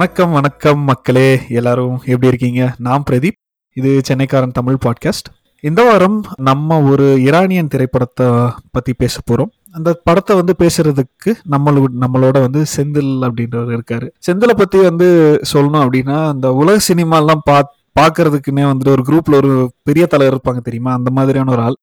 வணக்கம் வணக்கம் மக்களே. எல்லாரும் எப்படி இருக்கீங்க? நான் பிரதீப். இது சென்னைக்காரன் தமிழ் பாட்காஸ்ட் இந்த வாரம் நம்ம ஒரு ஈரானியன் திரைப்படத்தை பத்தி பேச போறோம். அந்த படத்தை வந்து பேசுறதுக்கு நம்மளோட நம்மளோட வந்து செந்தில் அப்படின்றவர் இருக்காரு. செந்திலை பத்தி வந்து சொல்லணும் அப்படின்னா அந்த உலக சினிமாலாம் பா பாக்குறதுக்குன்னே வந்துட்டு ஒரு குரூப்ல ஒரு பெரிய தலைவர் இருப்பாங்க தெரியுமா? அந்த மாதிரியான ஒரு ஆள்.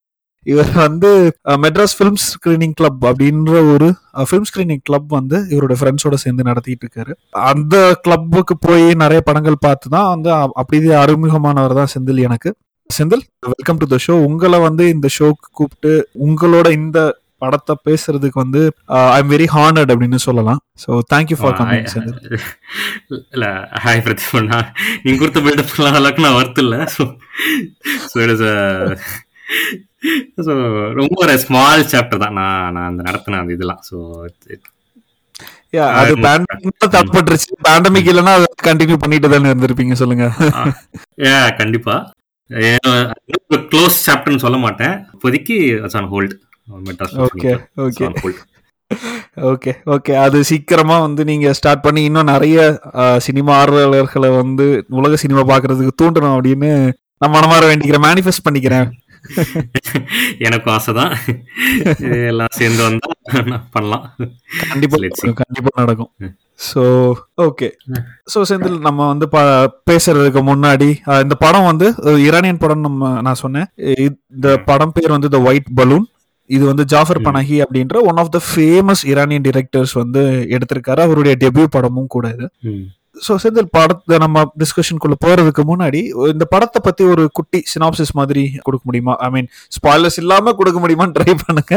இவர் வந்து மெட்ராஸ் ஃபிலிம் ஸ்கிரீனிங் கிளப் அப்படின்ற ஒரு ஃபிலிம் ஸ்கிரீனிங் கிளப் வந்து இவரோட ஃப்ரெண்ட்ஸோட சேர்ந்து நடத்திட்டு இருக்காரு. அந்த கிளப்புக்கு போய் நிறைய படங்கள் பார்த்து தான் வந்து அ- அப்படியே அறிமுகமானவர் தான் செந்தில் எனக்கு. Senthil welcome to the show உங்களை வந்து இந்த ஷோக்கு கூப்பிட்டு உங்களோட இந்த படத்தை பேசுறதுக்கு வந்து ஐ எம் வெரி ஹானர்ட் அப்படின்னு சொல்லலாம். So thank you for coming Senthil. இல்ல ஹாய் பிரதீபண்ணா நீங்க கொடுத்த பில்டப் அளவுக்கு நான் இல்ல. So so it is so ரொம்ப ஒரு ஸ்மால் சாப்டர் தான். நான் நான் அந்த நடத்தின அந்த இதெல்லாம். ஸோ அது தடுப்பட்டுருச்சு பேண்டமிக் இல்லைன்னா அதை கண்டினியூ பண்ணிட்டு தானே இருந்திருப்பீங்க சொல்லுங்க. ஏ கண்டிப்பா. க்ளோஸ் சாப்டர்னு சொல்ல மாட்டேன். இப்போதைக்கு on hold okay okay okay okay அது சீக்கிரமா வந்து நீங்க ஸ்டார்ட் பண்ணி இன்னும் நிறைய சினிமா ஆர்வலர்களை வந்து உலக சினிமா பார்க்கிறதுக்கு தூண்டணும் அப்படின்னு நான் மனமாற வேண்டிக்கிறேன். மேனிஃபெஸ்ட் பண்ணிக்கிறேன். எனக்கும் ஆசைதான். எல்லாம் சேர்ந்து வந்தா பண்ணலாம். கண்டிப்பா. கண்டிப்பா நடக்கும். ஸோ ஓகே ஸோ செந்தில் நம்ம வந்து ப- பேசுறதுக்கு முன்னாடி இந்த படம் வந்து ஈரானியன் படம் நம்ம நான் சொன்னேன். இந்த படம் பேர் வந்து த ஒயிட் பலூன் இது வந்து ஜாஃபர் பனஹி அப்படின்ற one of the famous Iranian directors வந்து எடுத்திருக்காரு. அவருடைய டெபியூ படமும் கூட இது. ஸோ செந்தில் படத்தை நம்ம டிஸ்கஷனுக்குள்ள போறதுக்கு முன்னாடி இந்த படத்தை பத்தி ஒரு குட்டி சினாப்சிஸ் மாதிரி கொடுக்க முடியுமா? ஐ மீன் ஸ்பாய்லர்ஸ் இல்லாம கொடுக்க முடியுமான்னு ட்ரை பண்ணுங்க.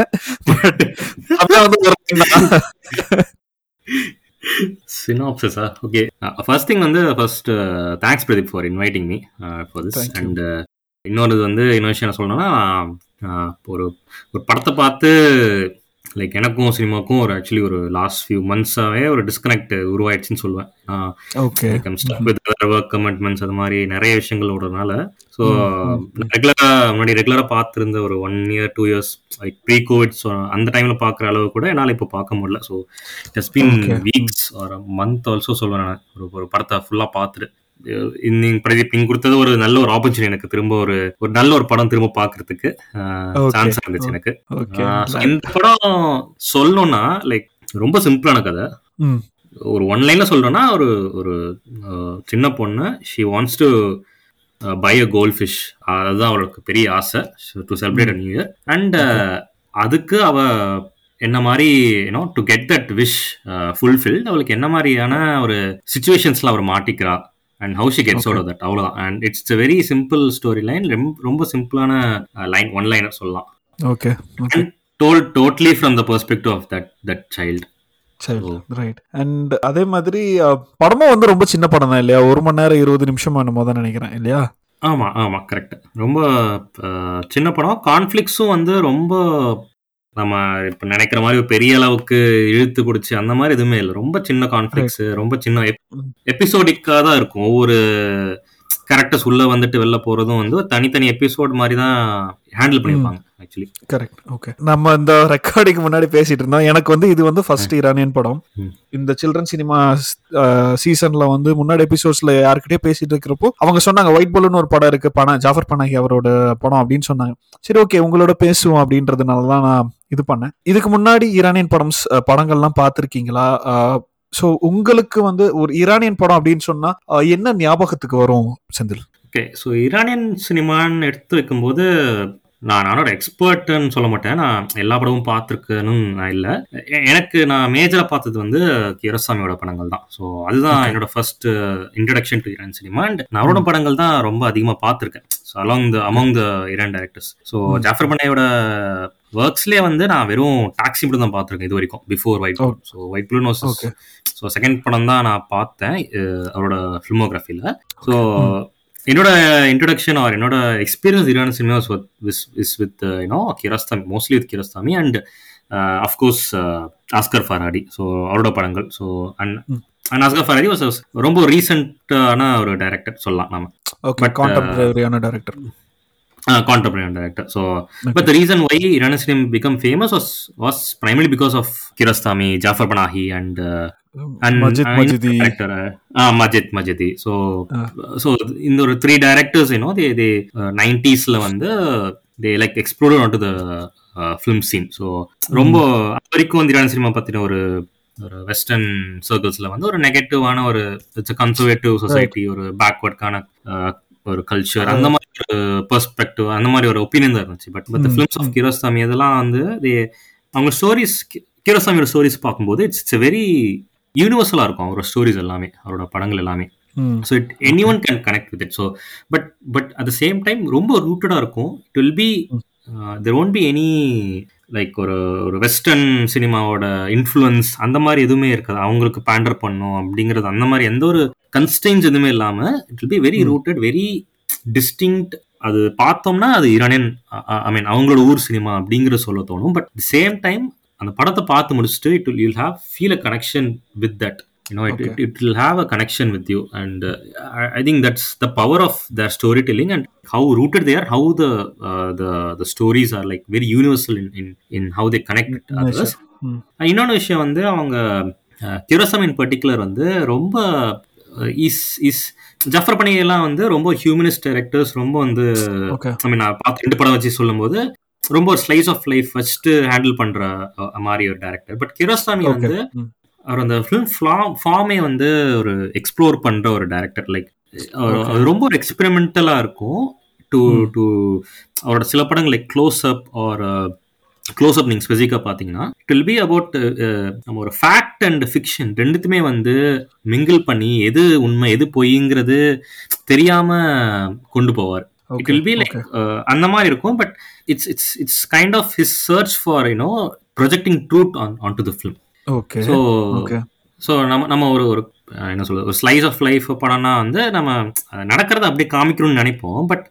சினாப்சிஸா ஓகே ஃபர்ஸ்ட் திங் வந்து first thanks Pradeep for inviting me for this. And இன்னொரு வந்து இன்னொரு விஷயம் என்ன சொல்லணும்னா நான் ஒரு ஒரு படத்தை பார்த்து லைக் எனக்கும் சினிமாக்கும் ஒரு ஆக்சுவலி ஒரு லாஸ்ட் ஃபியூ மந்த்ஸாவே ஒரு டிஸ்கனெக்ட் உருவாயிடுச்சுன்னு சொல்லுவேன் ஓகே ஒர்க் கமிட்மெண்ட்ஸ் அது மாதிரி நிறைய விஷயங்கள் ஓடுறதுனால. ஸோ ம், ம். ரெகுலரா முன்னாடி ரெகுலரா பார்த்துருந்த ஒரு one year two years like pre covid அந்த டைம்ல பார்க்குற அளவு கூட என்னால் இப்போ பார்க்க முடியல. So it's been. வீக்ஸ் ஒரு மந்த் ஆல்சோ சொல்லுவேன் நான். ஒரு ஒரு படத்தை ஃபுல்லாக பார்த்துட்டு. நீங்க பிரதீப் நீங்க கொடுத்தது ஒரு நல்ல ஒரு ஆப்பர்ச்சுனிட்டி எனக்கு திரும்ப ஒரு ஒரு நல்ல ஒரு படம் திரும்ப பார்க்கறதுக்கு Okay. சான்ஸ் இருந்துச்சு எனக்கு. இந்த படம் சொல்லணும்னா லைக் ரொம்ப சிம்பிளான கதை. ஒரு ஒன் லைன்ல சொல்றேன்னா ஒரு ஒரு சின்ன பொண்ணு she wants to buy a gold fish அதுதான் அவளுக்கு பெரிய ஆசை to celebrate new year and அதுக்கு அவ என்ன மாதிரி you know to get that wish fulfilled அவளுக்கு என்ன மாதிரியான ஒரு சுச்சுவேஷன்ஸ்ல அவர் மாட்டிக்கிறா. And how she gets. Out that அவ்வளோதான் and it's a very simple story line ரொம்ப சிம்பிளான லைன் ஒன் லைனர் சொல்லலாம். Okay toll totally from the perspective of that that child right and அதே மாதிரி அஹ், படமும் வந்து ரொம்ப சின்ன படம் தான் இல்லையா? ஒரு மணி நேரம் இருபது நிமிஷம் என்னமோ தான் நினைக்கிறேன் இல்லையா? ஆமா ஆமா கரெக்ட் ரொம்ப அஹ், சின்ன படம். கான்ஃப்ளிக்ஸும் வந்து ரொம்ப நம்ம இப்ப நினைக்கிற மாதிரி பெரிய அளவுக்கு இழுத்து பிடிச்சி அந்த மாதிரி எதுவுமே இல்லை. ரொம்ப சின்ன கான்ஃப்ளிக்ஸ் ரொம்ப சின்ன எபிசோடிக்கா தான் இருக்கும். ஒவ்வொரு கேரக்டர்ஸ் உள்ள வந்துட்டு வெளில போறதும் வந்து தனித்தனி எபிசோட் மாதிரி தான் ஹேண்டில் பண்ணிருப்பாங்க ஆக்சுவலி கரெக்ட் ஓகே நம்ம இந்த ரெக்கார்டிங் முன்னாடி பேசிட்டு இருந்தோம். எனக்கு வந்து இது வந்து ஃபர்ஸ்ட் ஈரானியன் படம். இந்த சில்ட்ரன் சினிமா சீசன்ல வந்து முன்னாடி எபிசோட்ஸ்ல யார்கிட்டயே பேசிட்டு இருக்கிறப்போ அவங்க சொன்னாங்க ஒயிட் பலூன் ஒரு படம் இருக்கு. பண ஜாஃபர் பனாகி அவரோட படம் அப்படின்னு சொன்னாங்க. சரி ஓகே உங்களோட பேசுவோம் அப்படின்றதுனால தான் நான் இது பண்ணேன் இதுக்கு முன்னாடி ஈரானியன் படம் படங்கள்லாம் பார்த்துருக்கீங்களா? ஸோ உங்களுக்கு வந்து ஒரு ஈரானியன் படம் அப்படின்னு சொன்னா அஹ், என்ன ஞாபகத்துக்கு வரும் செந்தில்? ஓகே ஸோ ஈரானியன் சினிமான்னு எடுத்து வைக்கும்போது நான் நானோட எக்ஸ்பர்ட்னு சொல்ல மாட்டேன். நான் எல்லா படமும் பார்த்துருக்கேன்னு நான் இல்லை. எனக்கு நான் மேஜராக பார்த்தது வந்து கிரசாமியோட படங்கள் தான். ஸோ அதுதான். என்னோட first introduction to Iran cinema and நான் அவரோட படங்கள் தான் ரொம்ப அதிகமாக பார்த்துருக்கேன். So along the among the Iran directors so. Jafar பனையோட ஒர்க்ஸ்லேயே வந்து நான் வெறும் டாக்ஸி மட்டும் தான் பார்த்துருக்கேன் இது வரைக்கும் before white. So white blue nose Okay. So second படம் தான் நான் பார்த்தேன் அவரோட ஃபிலிமோகிராஃபியில் ஸோ. என்னோட இன்ட்ரடக்ஷன் ஆர் என்னோட experience Iran cinemas is with you know Kiarostami mostly with Kiarostami and of course Asghar Farhadi so அவரோட படங்கள் so and. And Asghar Farhadi was ரொம்ப ரீசெண்டான ஒரு டைரக்டர் சொல்லலாம் நாம okay கான்டெம்பரரியான director contemporary director. So, but the reason why Iranislim become famous was was primarily because of Kiarostami, Jafar Panahi, and uh, and Majid uh, Majidi director uh, uh, Majid Majidi. So, Ah. so இந்த ஒரு three directors, you know, they they uh, 90sல வந்து they like exploded onto the uh, film scene. So, ரொம்ப அது வரைக்கும் வந்து Iran cinema பத்தின ஒரு ஒரு வெஸ்டர்ன் சர்க்கிள்ஸ்ல வந்து ஒரு நெகட்டிவான ஒரு கன்சர்வேட்டிவ் சொசைட்டி ஒரு பேக்வர்ட்கான ஒரு கல்ச்சர் அந்த மாதிரி ஒரு பெர்ஸ்பெக்டிவ் அந்த மாதிரி ஒரு ஒப்பீனியன் தான் இருந்துச்சு. But but films of Kiarostami இதெல்லாம் வந்து அவங்க ஸ்டோரிஸ் கிரோஸ்தாமியோட ஸ்டோரிஸ் பார்க்கும்போது இட்ஸ் வெரி யூனிவர்சலாக இருக்கும் அவரோட ஸ்டோரிஸ் எல்லாமே அவரோட படங்கள் எல்லாமே. So it any one can connect with it so but but at the same time ரொம்ப ரூட்டடாக இருக்கும். It will be there won't be any like ஒரு ஒரு வெஸ்டர்ன் சினிமாவோட இன்ஃப்ளூயன்ஸ் அந்த மாதிரி எதுவுமே இருக்காது. அவங்களுக்கு பேண்டர் பண்ணும் அப்படிங்கிறது அந்த மாதிரி எந்த ஒரு கன்ஸ்டன்ஸ் எதுவுமே இல்லாமல் it will be very. Rooted very distinct அது பார்த்தோம்னா அது இரானியன் ஐ மீன் அவங்களோட ஊர் சினிமா அப்படிங்கிற சொல்ல தோணும். பட் சேம் டைம் அந்த படத்தை பார்த்து முடிச்சுட்டு it will you'll have feel a connection with that you know it, Okay. it, it will have a connection with you and uh, I, I think that's the power of their storytelling and how rooted they are how the uh, the the stories are like very universal in in, in how they connect with others இன்னொன்று விஷயம் வந்து அவங்க கிரசம் in particular வந்து ரொம்ப is is Jafar பனி எல்லாம் வந்து ரொம்ப ஹியூமனிஸ்ட் டைரக்டர்ஸ் ரொம்ப வந்து ஐ மீன் பார்த்து ரெண்டு படம் வச்சு சொல்லும்போது ரொம்ப ஒரு slice of life first handle பண்ற மாதிரி ஒரு டேரக்டர் பட் ஓகே வந்து அவர் அந்த ஃபிலிம் ஃபார்மே வந்து ஒரு எக்ஸ்ப்ளோர் பண்ற ஒரு டேரக்டர் லைக் ரொம்ப ஒரு எக்ஸ்பெரிமெண்டலா இருக்கும். To Hmm. டு அவரோட சில படங்கள் like close up or close up நீங்கள் ஸ்பெசிஃபிக்காக பார்த்தீங்கன்னா இட் வில் பி அபவுட் நம்ம ஒரு ஃபேக்ட் அண்ட் ஃபிக்ஷன் ரெண்டுத்துமே வந்து மிங்கிள் பண்ணி எது உண்மை எது பொய்ங்கிறது தெரியாம கொண்டு போவார். இட் வில் பி லைக் அந்த மாதிரி இருக்கும் but it's it's it's kind of his search for you know projecting truth on on to the film okay so so நம்ம நம்ம ஒரு ஒரு என்ன சொல்றது ஒரு ஸ்லைஸ் ஆஃப் லைஃப் படம்னா வந்து நம்ம நடக்கிறத அப்படியே காமிக்கணும்னு நினைப்போம். பட்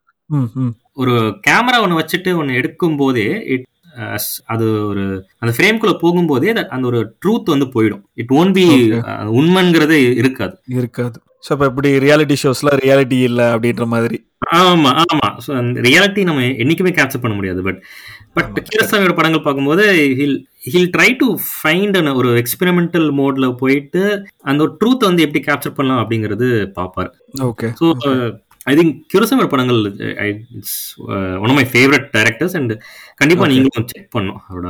ஒரு கேமரா ஒன்று வச்சுட்டு ஒன்று எடுக்கும் போதே இட் அது ஒரு அந்த ஃப்ரேம்குள்ள போகும்போதே அந்த ஒரு ட்ரூத் வந்து போயிடும். It won't be. உண்மைங்கிறது இருக்காது. இருக்காது. ஸோ இப்போ இப்படி ரியாலிட்டி ஷோஸ்ல ரியாலிட்டி இல்லை அப்படின்ற மாதிரி? ஆமா ஆமா. ஸோ அந்த ரியாலிட்டி நம்ம என்னைக்குமே கேப்சர் பண்ண முடியாது பட் பட் கீரசாமியோட படங்கள் பார்க்கும்போது he'll he'll try to find ஒரு எக்ஸ்பெரிமெண்டல் மோட்ல போயிட்டு அந்த ஒரு ட்ரூத் வந்து எப்படி கேப்சர் பண்ணலாம் அப்படிங்கிறது பார்ப்பார். ஓகே ஸோ ஐ திங்க் கியூரசாமியோட படங்கள் it's one of my favourite directors and கண்டிப்பா. நீங்களும் செக் பண்ணும் அவரோட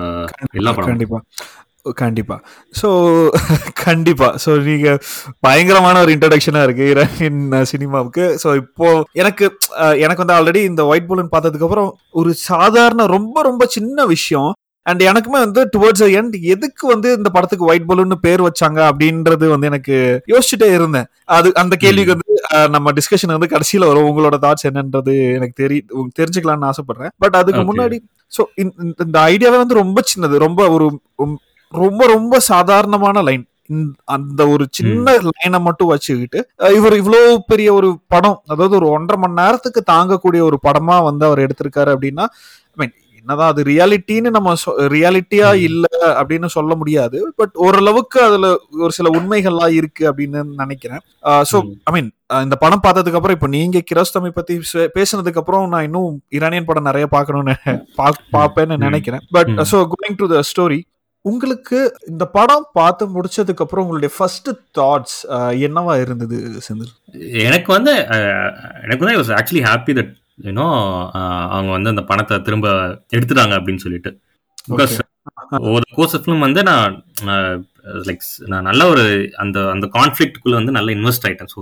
எல்லா படம் கண்டிப்பா. கண்டிப்பா. ஸோ கண்டிப்பா. ஸோ நீங்க பயங்கரமான ஒரு இன்ட்ரடக்ஷனா இருக்கு ஈரானியன் சினிமாவுக்கு. ஸோ இப்போ எனக்கு எனக்கு வந்து ஆல்ரெடி இந்த ஒயிட் புலன் பார்த்ததுக்கு அப்புறம் ஒரு சாதாரண ரொம்ப ரொம்ப சின்ன விஷயம். அண்ட் எனக்குமே வந்து டுவர்ட்ஸ் எண்ட் எதுக்கு வந்து இந்த படத்துக்கு ஒயிட் பலூன்னு பேர் வச்சாங்க அப்படின்றது வந்து எனக்கு யோசிச்சுட்டே இருந்தேன். அது அந்த கேள்விக்கு வந்து நம்ம டிஸ்கஷன் வந்து கடைசியில வரும். உங்களோட தாட்ஸ் என்னன்றது எனக்கு தெரி தெரிஞ்சுக்கலாம்னு ஆசைப்படுறேன். பட் அதுக்கு. முன்னாடி ஸோ இந்த ஐடியாவே வந்து ரொம்ப சின்னது. ரொம்ப ஒரு ரொம்ப- ரொம்ப சாதாரணமான லைன் அந்த ஒரு சின்ன லைனை மட்டும் வச்சுக்கிட்டு இவர் இவ்வளோ பெரிய ஒரு படம் அதாவது ஒரு ஒன்றரை மணி நேரத்துக்கு தாங்கக்கூடிய ஒரு படமா வந்து அவர் எடுத்திருக்காரு அப்படின்னா ஐ மீன் என்னதான் அது ரியாலிட்டின்னு நம்ம ரியாலிட்டியா. இல்ல அப்படின்னு சொல்ல முடியாது பட் ஓரளவுக்கு அதுல ஒரு சில உண்மைகள்லாம் இருக்கு அப்படின்னு நினைக்கிறேன் ஸோ. ஐ மீன் இந்த படம் பார்த்ததுக்கு அப்புறம் இப்போ நீங்க கிரோஸ்தமி பத்தி பேசுனதுக்கு அப்புறம் நான் இன்னும் ஈரானியன் படம் நிறைய பார்க்கணும்னு பார்ப்பேன்னு. நினைக்கிறேன் but. So going to the story உங்களுக்கு இந்த படம் பார்த்து முடிச்சதுக்கு அப்புறம் உங்களுடைய ஃபர்ஸ்ட் தாட்ஸ் என்னவா இருந்தது செந்தில்? எனக்கு வந்து எனக்கு வந்து was actually happy that you know அவங்க வந்து அந்த பணத்தை திரும்ப எடுத்துட்டாங்க அப்படின்னு சொல்லிட்டு. பிகாஸ் ஒரு கோர்ஸ் ஃபிலிம் வந்து நான் லைக் நான் நல்ல ஒரு அந்த அந்த கான்ஃபிளிக்ட்குள்ள வந்து நல்லா இன்வெஸ்ட் ஆயிட்டேன். ஸோ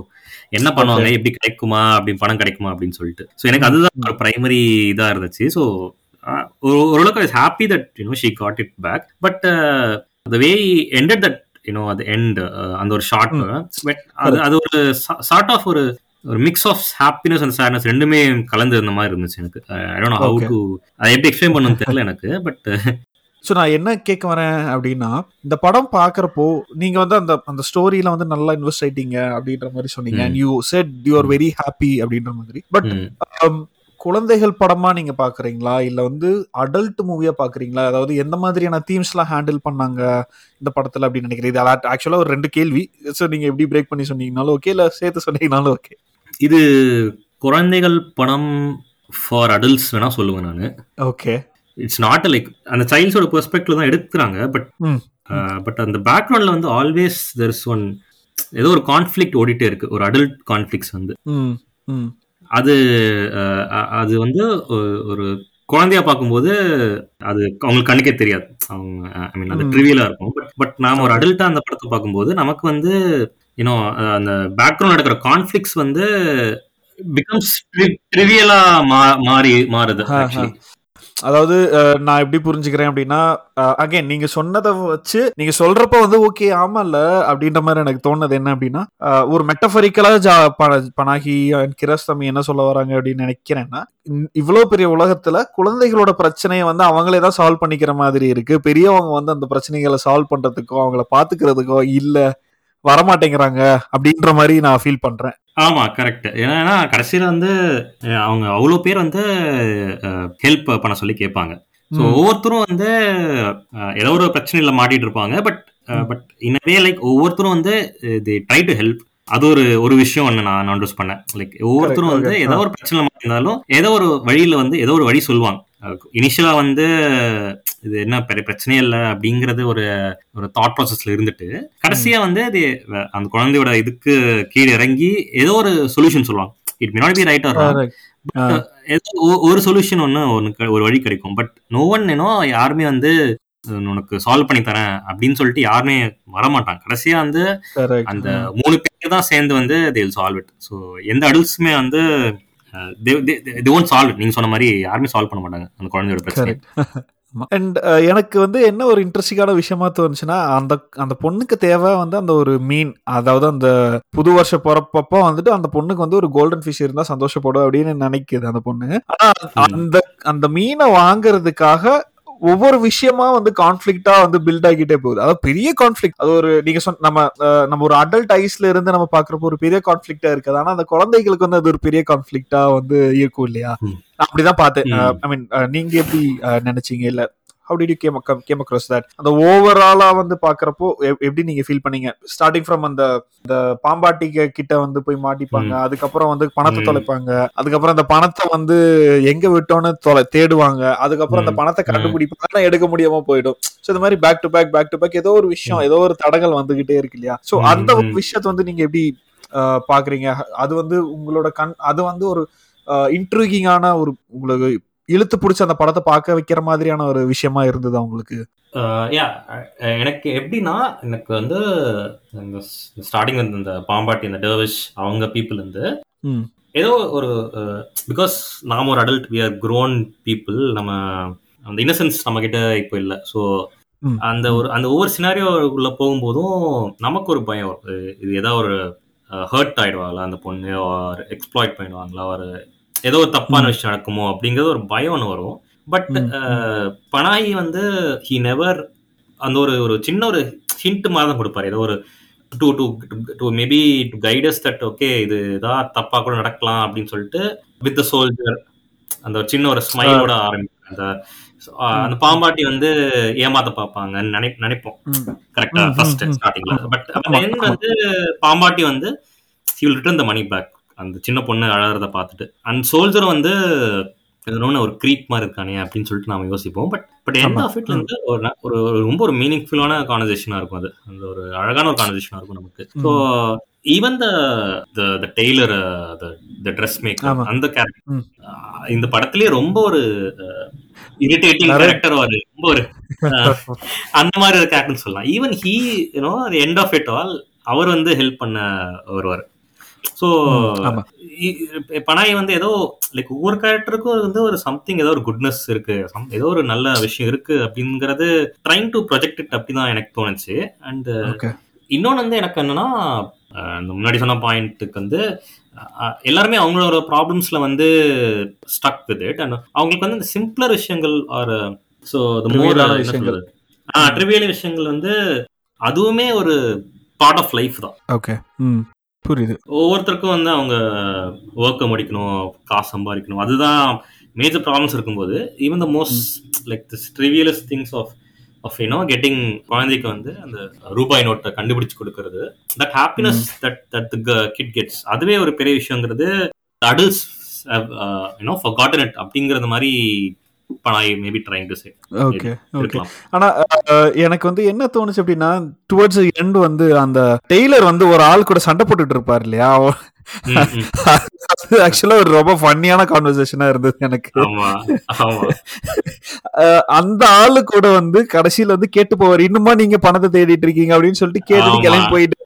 என்ன பண்ணுவாங்க எப்படி கிடைக்குமா அப்படி பணம் கிடைக்குமா அப்படின்னு சொல்லிட்டு. ஸோ எனக்கு அதுதான் ஒரு பிரைமரி இதாக இருந்துச்சு. ஸோ ஓரளவுக்கு ice happy that you know she got it back but the way ended that you know அது எண்ட் அந்த ஒரு ஷார்ட் பட் அது அது ஒரு சார்ட் ஆஃப் ஒரு ஒரு mix of happiness and sadness ரெண்டுமே கலந்து இருந்த மாதிரி இருந்துச்சு எனக்கு. I don't how. டு அதை எப்படி எக்ஸ்பிளைன் பண்ணணும்னு தெரியல எனக்கு பட் ஸோ நான் என்ன கேட்க வரேன் அப்படின்னா இந்த படம் பார்க்குறப்போ நீங்க வந்து அந்த அந்த ஸ்டோரியில வந்து நல்லா இன்வெஸ்ட் ஆயிட்டீங்க அப்படின்ற மாதிரி சொன்னீங்க. And you said you are very happy அப்படின்ற மாதிரி. பட் குழந்தைகள் படமா நீங்க பாக்குறீங்களா? இல்ல வந்து அடல்ட் மூவியா பாக்குறீங்களா? அதாவது எந்த மாதிரியான தீம்ஸ் எல்லாம் ஹேண்டில் பண்ணாங்க இந்த படத்துல அப்படின்னு நினைக்கிறேன் இது ஆக்சுவலா ஒரு ரெண்டு கேள்வி. ஸோ நீங்க எப்படி பிரேக் பண்ணி சொன்னீங்கனாலும் ஓகே இல்ல சேர்த்து சொன்னீங்கனாலும் ஓகே இது குழந்தைகள் படம் ஃபார் அடல்ட்ஸ் வேணா சொல்லுவேன் நான். ஓகே இட்ஸ் நாட் லைக் அந்த சைல்ட்ஸோட பெர்ஸ்பெக்டிவ் தான் எடுக்கிறாங்க பட் பட் அந்த பேக்ரவுண்ட்ல வந்து ஆல்வேஸ் தெர் இஸ் ஒன் ஏதோ ஒரு கான்ஃப்ளிக்ட் ஓடிட்டே இருக்கு. ஒரு அடல்ட் கான்ஃப்ளிக்ஸ் வந்து. ம் ம். அது அது வந்து ஒரு குழந்தையா பார்க்கும்போது அது அவங்களுக்கு கண்ணுக்கே தெரியாது. அவங்க ஐ மீன் அது. ட்ரிவியலா இருக்கும். பட் பட் நாம ஒரு அடல்ட்டா அந்த படத்தை பார்க்கும்போது நமக்கு வந்து யூனோ அந்த பேக்ரவுண்ட் நடக்கிற கான்ஃப்ளிக்ஸ் வந்து பிகம்ஸ் ட்ரிவியலா மாறி மாறுது அதாவது நான் எப்படி புரிஞ்சுக்கிறேன் அப்படின்னா அகைன் நீங்க சொன்னதை வச்சு நீங்க சொல்றப்ப வந்து ஓகே ஆமால அப்படின்ற மாதிரி எனக்கு தோணுது என்ன அப்படின்னா ஒரு மெட்டபரிக்கலா ஜா பனாகி கிரஸ்தமி என்ன சொல்ல வராங்க அப்படின்னு நினைக்கிறேன்னா இந்- இவ்வளவு பெரிய உலகத்துல குழந்தைகளோட பிரச்சனையை வந்து அவங்களே தான் சால்வ் பண்ணிக்கிற மாதிரி இருக்கு. பெரியவங்க வந்து அந்த பிரச்சனைகளை சால்வ் பண்றதுக்கோ அவங்கள பாத்துக்கிறதுக்கோ இல்லை. வரமாட்டேங்கிறாங்க அப்படின்ற மாதிரி நான் ஃபீல் பண்றேன். ஆமா கரெக்ட் ஏன்னா கடைசியில வந்து அவங்க அவ்வளோ பேர் வந்து ஹெல்ப் பண்ண சொல்லி கேட்பாங்க. ஸோ. ஒவ்வொருத்தரும் வந்து ஏதோ ஒரு பிரச்சனையில மாட்டிட்டு இருப்பாங்க. பட் பட் இன்னவே லைக் ஒவ்வொருத்தரும் வந்து தி ட்ரை டு ஹெல்ப் அது ஒரு ஒரு விஷயம் ஒன்று நான் நோட்டீஸ் பண்ணேன். லைக் ஒவ்வொருத்தரும் வந்து. ஏதோ ஒரு பிரச்சனை மாட்டிருந்தாலும் ஏதோ ஒரு வழியில வந்து ஏதோ ஒரு வழி சொல்லுவாங்க. இனிஷியலா வந்து இது என்ன பெரிய பிரச்சனையே இல்லை அப்படிங்கறது ஒரு ஒரு தாட் ப்ராசஸ்ல இருந்துட்டு கடைசியா வந்து அது அந்த குழந்தையோட இதுக்கு கீழே இறங்கி ஏதோ ஒரு சொல்யூஷன் சொல்லுவாங்க. It may not be right or ஒரு சொல்யூஷன் ஒன்று ஒன்று ஒரு வழி கிடைக்கும். பட் நோ ஒன் ஏனோ யாருமே வந்து உனக்கு சால்வ் பண்ணி தரேன் அப்படின்னு சொல்லிட்டு யாருமே வரமாட்டாங்க. கடைசியா வந்து. அந்த மூணு பேர் தான் சேர்ந்து வந்து தே சால்வ் இட் ஸோ எந்த அடல்ட்ஸுமே வந்து தி ஒன்ட் சால்வ் நீங்க சொன்ன மாதிரி யாருமே சால்வ் பண்ண மாட்டாங்க. அந்த குழந்தையோட பிரச்சனை அண்ட் எனக்கு வந்து என்ன ஒரு இன்ட்ரெஸ்டிங்கான விஷயமா தோணுச்சுன்னா அந்த அந்த பொண்ணுக்கு தேவை வந்து அந்த ஒரு மீன். அதாவது அந்த புது வருஷ பிறப்பப்போ வந்துட்டு அந்த பொண்ணுக்கு வந்து ஒரு கோல்டன் ஃபிஷ் இருந்தா சந்தோஷப்படும் அப்படின்னு நினைக்குது அந்த பொண்ணு. ஆனா அந்த அந்த மீனை வாங்குறதுக்காக ஒவ்வொரு விஷயமா வந்து கான்ஃபிளிக்டா வந்து பில்ட் ஆகிட்டே போகுது. அதாவது பெரிய கான்ஃபிளிக் அது ஒரு நீங்க சொன்ன நம்ம நம்ம ஒரு அடல்ட் ஐஸ்ல இருந்து நம்ம பாக்குறப்போ ஒரு பெரிய கான்ஃபிளிக்டா இருக்குது. ஆனா அந்த குழந்தைகளுக்கு வந்து அது ஒரு பெரிய கான்ஃபிளிக்டா வந்து இருக்கும் இல்லையா? அப்படிதான் பார்த்தேன். ஐ மீன் நீங்க எப்படி நினைச்சீங்க? இல்ல how did you came came across that அந்த ஓவராலா வந்து பாக்குறப்போ எப்- எப்படி நீங்க ஃபீல் பண்ணீங்க ஸ்டார்டிங் ஃப்ரம் அந்த இந்த பாம்பாட்டி கிட்ட வந்து போய் மாட்டிப்பாங்க அதுக்கப்புறம் வந்து பணத்தை. தொலைப்பாங்க அதுக்கப்புறம் அந்த பணத்தை வந்து எங்க விட்டோன்னு தொலை தேடுவாங்க அதுக்கப்புறம் அந்த. பணத்தை ம். கண்டுபிடிப்பாங்க ஆனா எடுக்க முடியாம போயிடும் சோ இந்த மாதிரி back to back back to back ஏதோ ஒரு விஷயம் ஏதோ ஒரு தடங்கள் வந்துகிட்டே இருக்கு இல்லையா ம், அந்த. விஷயத்தை வந்து நீங்க எப்படி அஹ், பாக்குறீங்க அது வந்து உங்களோட கண் அது வந்து ஒரு இன்ட்ரூகிங்கான ஒரு உங்களுக்கு இழுத்து பிடிச்ச அந்த படத்தை பார்க்க வைக்கிற மாதிரியான ஒரு விஷயமா இருந்தது உங்களுக்கு யா எனக்கு எப்படின்னா எனக்கு வந்து இந்த ஸ்டார்டிங் வந்து இந்த பாம்பாட்டி இந்த டர்விஷ் அவங்க பீப்புள் வந்து. ஏதோ ஒரு பிகாஸ் நாம ஒரு adult we are grown people நம்ம அந்த இன்னசென்ஸ் நம்ம கிட்ட இப்போ இல்லை ஸோ. அந்த ஒரு அந்த ஒவ்வொரு சினாரியோ உள்ள போகும்போதும் நமக்கு ஒரு பயம். இது- ஏதாவது ஒரு ஹர்ட் ஆயிடுவாங்களா அந்த பொண்ணு ஒரு எக்ஸ்ப்ளாய்ட் பண்ணிடுவாங்களா ஒரு ஏதோ ஒரு தப்பான. விஷயம் நடக்குமோ அப்படிங்கிறது ஒரு பயம் ஒன்று வரும். பட் பனாயி வந்து ஹி நெவர் அந்த ஒரு ஒரு சின்ன ஒரு ஹிண்ட் மாதிரி தான் கொடுப்பாரு. ஏதோ ஒரு to to to maybe to guides that okay இது ஏதாவது தப்பா கூட நடக்கலாம் அப்படின்னு சொல்லிட்டு வித் சோல்ஜர் அந்த ஒரு சின்ன ஒரு ஸ்மைலோட ஆரம்பிக்கும் அந்த அந்த பாம்பாட்டி வந்து ஏமாத்த பார்ப்பாங்கன்னு நினை நினைப்போம். கரெக்டா ஃபர்ஸ்ட். ஸ்டார்டிங்ல பட். வந்து பாம்பாட்டி வந்து he will return the money back அந்த சின்ன பொண்ணு அழறத பார்த்துட்டு. அண்ட் சோல்ஜர் வந்து இன்னொன்னு ஒரு க்ரீப் மாதிரி இருக்கானே அப்படின்னு சொல்லிட்டு நாம யோசிப்போம். But but end. ஆஃப் இட்ல வந்து ஒரு ஒரு ரொம்ப ஒரு மீனிங்ஃபுல்லான கான்வர்சேஷனா இருக்கும் அது. அந்த ஒரு அழகான ஒரு கான்வர்சேஷனா இருக்கும் நமக்கு. So even the the tailor the dress maker. அந்த. கேரக்டர் இந்த படத்திலேயே ரொம்ப ஒரு இரிட்டேட்டிங் கேரக்டர் ஒரு ரொம்ப ஒரு அந்த மாதிரி ஒரு கேரக்டர் சொல்லலாம். Even he you know end of it all அவர் வந்து ஹெல்ப் பண்ண வருவார். ஸோ. பனாய் வந்து ஏதோ லைக் ஒவ்வொரு கேரக்டருக்கும் வந்து ஒரு சம்திங் ஏதோ ஒரு குட்னஸ் இருக்கு. ஏதோ ஒரு நல்ல விஷயம் இருக்கு அப்படிங்கிறது ட்ரைங் டு ப்ரொஜெக்ட் இட் அப்படிதான் எனக்கு தோணுச்சு. அண்ட். இன்னொன்று வந்து எனக்கு என்னன்னா முன்னாடி சொன்ன பாயிண்ட்டுக்கு வந்து எல்லாருமே அவங்களோட ப்ராப்ளம்ஸ்ல வந்து ஸ்டக் வித் இட் அண்ட் அவங்களுக்கு வந்து இந்த சிம்பிளர் விஷயங்கள் ஆர் ஸோ விஷயங்கள். ட்ரிவியல் விஷயங்கள் வந்து அதுவுமே ஒரு பார்ட் ஆஃப் லைஃப் தான். ஓகே புரியுது. ஒவ்வொருத்தருக்கும் வந்து அவங்க ஒர்க்கை முடிக்கணும் காசு சம்பாதிக்கணும். அதுதான் மேஜர் ப்ராப்ளம்ஸ் இருக்கும்போது even the most like this trivial things of of you know getting குழந்தைக்கு வந்து அந்த ரூபாய் நோட்டை கண்டுபிடிச்சு கொடுக்கறது. That happiness that that the kid gets அதுவே ஒரு பெரிய விஷயங்கிறது adults you know forgotten it அப்படிங்கறது மாதிரி ஆனா எனக்கு வந்து என்ன தோணுச்சு அப்படின்னா டுவர்ட்ஸ் எண்ட் வந்து அந்த டெய்லர் வந்து ஒரு ஆள் கூட சண்டை போட்டுட்டு இருப்பார் இல்லையா? ஆக்சுவலா ஒரு ரொம்ப ஃபன்னியான கான்வர்சேஷனா இருந்தது எனக்கு. அந்த ஆளு கூட வந்து கடைசியில வந்து கேட்டு போவார் இன்னுமா நீங்க பணத்தை தேடிட்டு இருக்கீங்க? அப்படின்னு சொல்லிட்டு ஆமா. கிளம்பி போயிட்டு